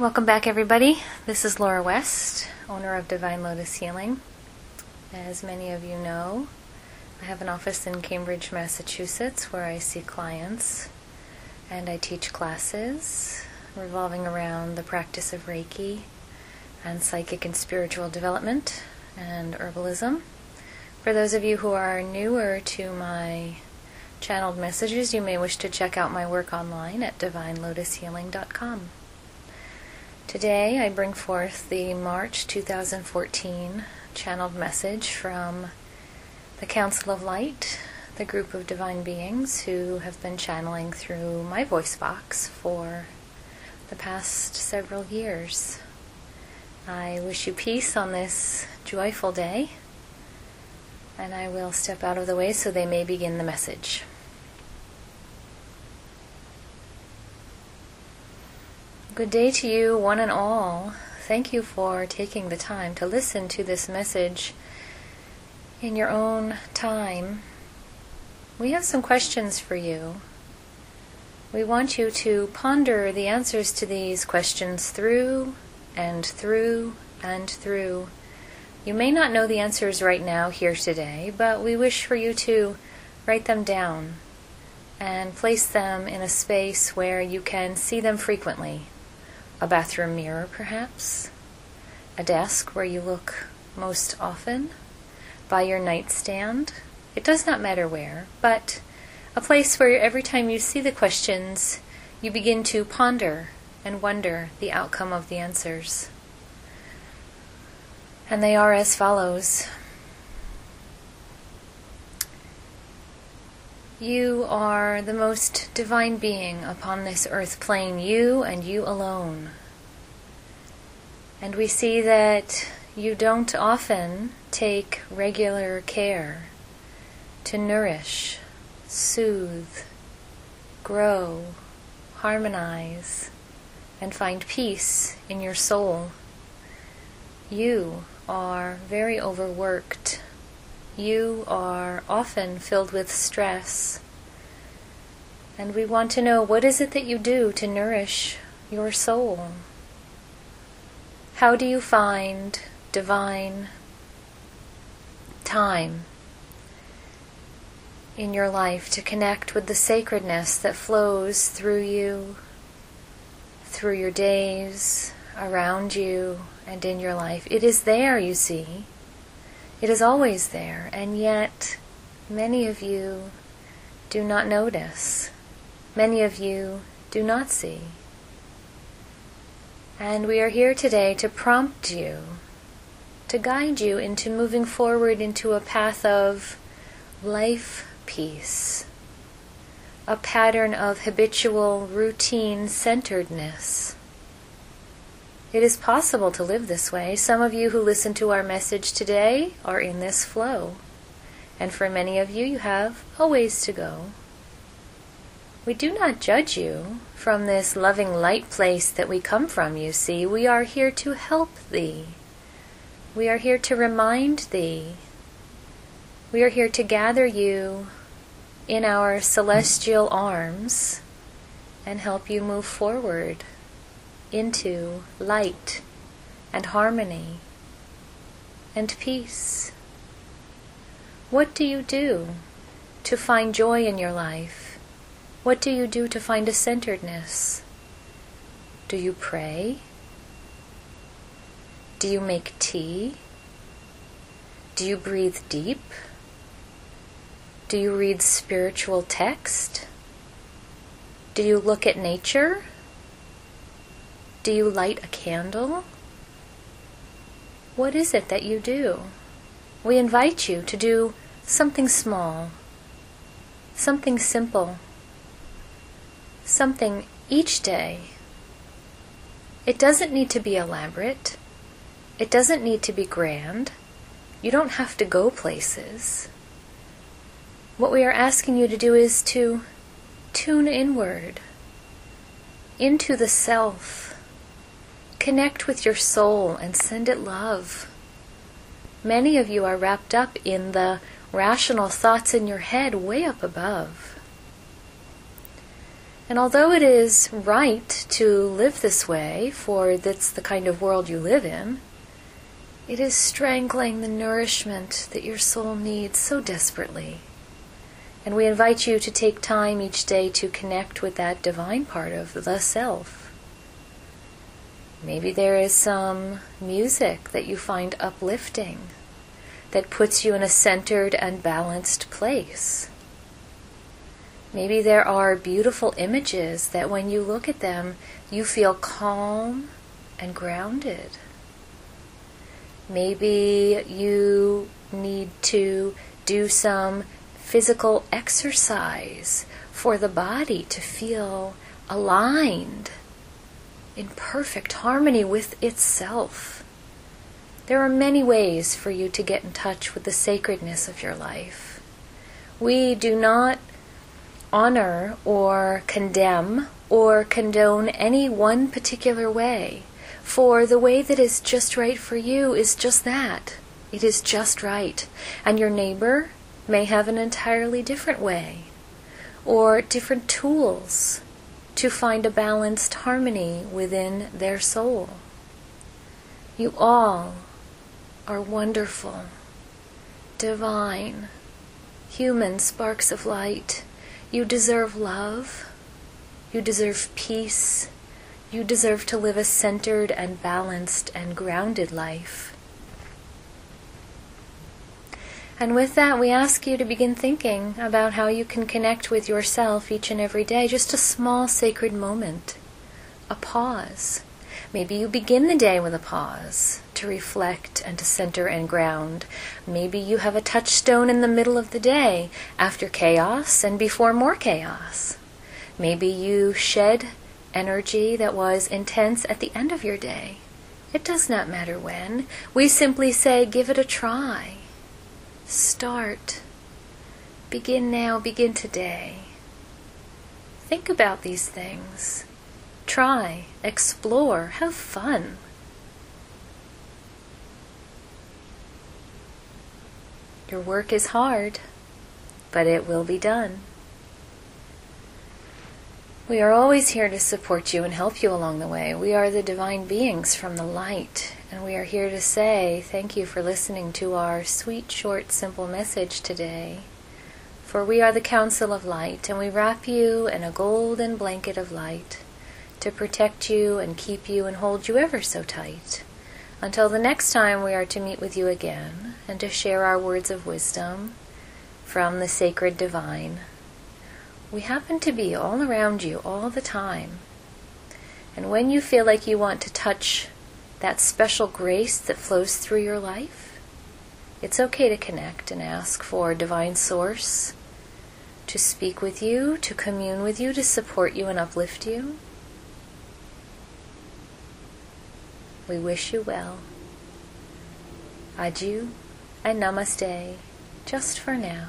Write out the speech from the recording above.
Welcome back, everybody. This is Laura West, owner of Divine Lotus Healing. As many of you know, I have an office in Cambridge, Massachusetts, where I see clients and I teach classes revolving around the practice of Reiki and psychic and spiritual development and herbalism. For those of you who are newer to my channeled messages, you may wish to check out my work online at divinelotushealing.com. Today I bring forth the March 2014 channeled message from the Council of Light, the group of divine beings who have been channeling through my voice box for the past several years. I wish you peace on this joyful day, and I will step out of the way so they may begin the message. Good day to you, one and all. Thank you for taking the time to listen to this message in your own time. We have some questions for you. We want you to ponder the answers to these questions through and through and through. You may not know the answers right now here today, but we wish for you to write them down and place them in a space where you can see them frequently a bathroom mirror, perhaps, a desk where you look most often, by your nightstand. It does not matter where, but a place where every time you see the questions, you begin to ponder and wonder the outcome of the answers. And they are as follows You are the most divine being upon this earth plane, you and you alone. And we see that you don't often take regular care to nourish, soothe, grow, harmonize, and find peace in your soul. You are very overworked you are often filled with stress. And we want to know what is it that you do to nourish your soul? How do you find divine time in your life to connect with the sacredness that flows through you, through your days, around you, and in your life? It is there, you see. It is always there, and yet many of you do not notice. Many of you do not see. And we are here today to prompt you, to guide you into moving forward into a path of life peace, a pattern of habitual routine centeredness it is possible to live this way. Some of you who listen to our message today are in this flow. And for many of you, you have a ways to go. We do not judge you from this loving light place that we come from, you see. We are here to help thee. We are here to remind thee. We are here to gather you in our celestial arms and help you move forward into light and harmony and peace. What do you do to find joy in your life? What do you do to find a centeredness? Do you pray? Do you make tea? Do you breathe deep? Do you read spiritual text? Do you look at nature? Do you light a candle? What is it that you do? We invite you to do something small, something simple, something each day. It doesn't need to be elaborate. It doesn't need to be grand. You don't have to go places. What we are asking you to do is to tune inward into the self Connect with your soul and send it love. Many of you are wrapped up in the rational thoughts in your head way up above. And although it is right to live this way, for that's the kind of world you live in, it is strangling the nourishment that your soul needs so desperately. And we invite you to take time each day to connect with that divine part of the self. Maybe there is some music that you find uplifting, that puts you in a centered and balanced place. Maybe there are beautiful images that when you look at them, you feel calm and grounded. Maybe you need to do some physical exercise for the body to feel aligned in perfect harmony with itself. There are many ways for you to get in touch with the sacredness of your life. We do not honor or condemn or condone any one particular way, for the way that is just right for you is just that. It is just right. And your neighbor may have an entirely different way or different tools to find a balanced harmony within their soul. You all are wonderful, divine, human sparks of light. You deserve love. You deserve peace. You deserve to live a centered and balanced and grounded life. And with that, we ask you to begin thinking about how you can connect with yourself each and every day. Just a small sacred moment, a pause. Maybe you begin the day with a pause to reflect and to center and ground. Maybe you have a touchstone in the middle of the day after chaos and before more chaos. Maybe you shed energy that was intense at the end of your day. It does not matter when. We simply say, give it a try. Start. Begin now, begin today. Think about these things. Try, explore, have fun. Your work is hard, but it will be done. We are always here to support you and help you along the way. We are the divine beings from the light, and we are here to say thank you for listening to our sweet, short, simple message today. For we are the Council of Light, and we wrap you in a golden blanket of light to protect you and keep you and hold you ever so tight. Until the next time we are to meet with you again and to share our words of wisdom from the sacred divine. We happen to be all around you all the time. And when you feel like you want to touch that special grace that flows through your life, it's okay to connect and ask for Divine Source to speak with you, to commune with you, to support you and uplift you. We wish you well. Adieu and namaste, just for now.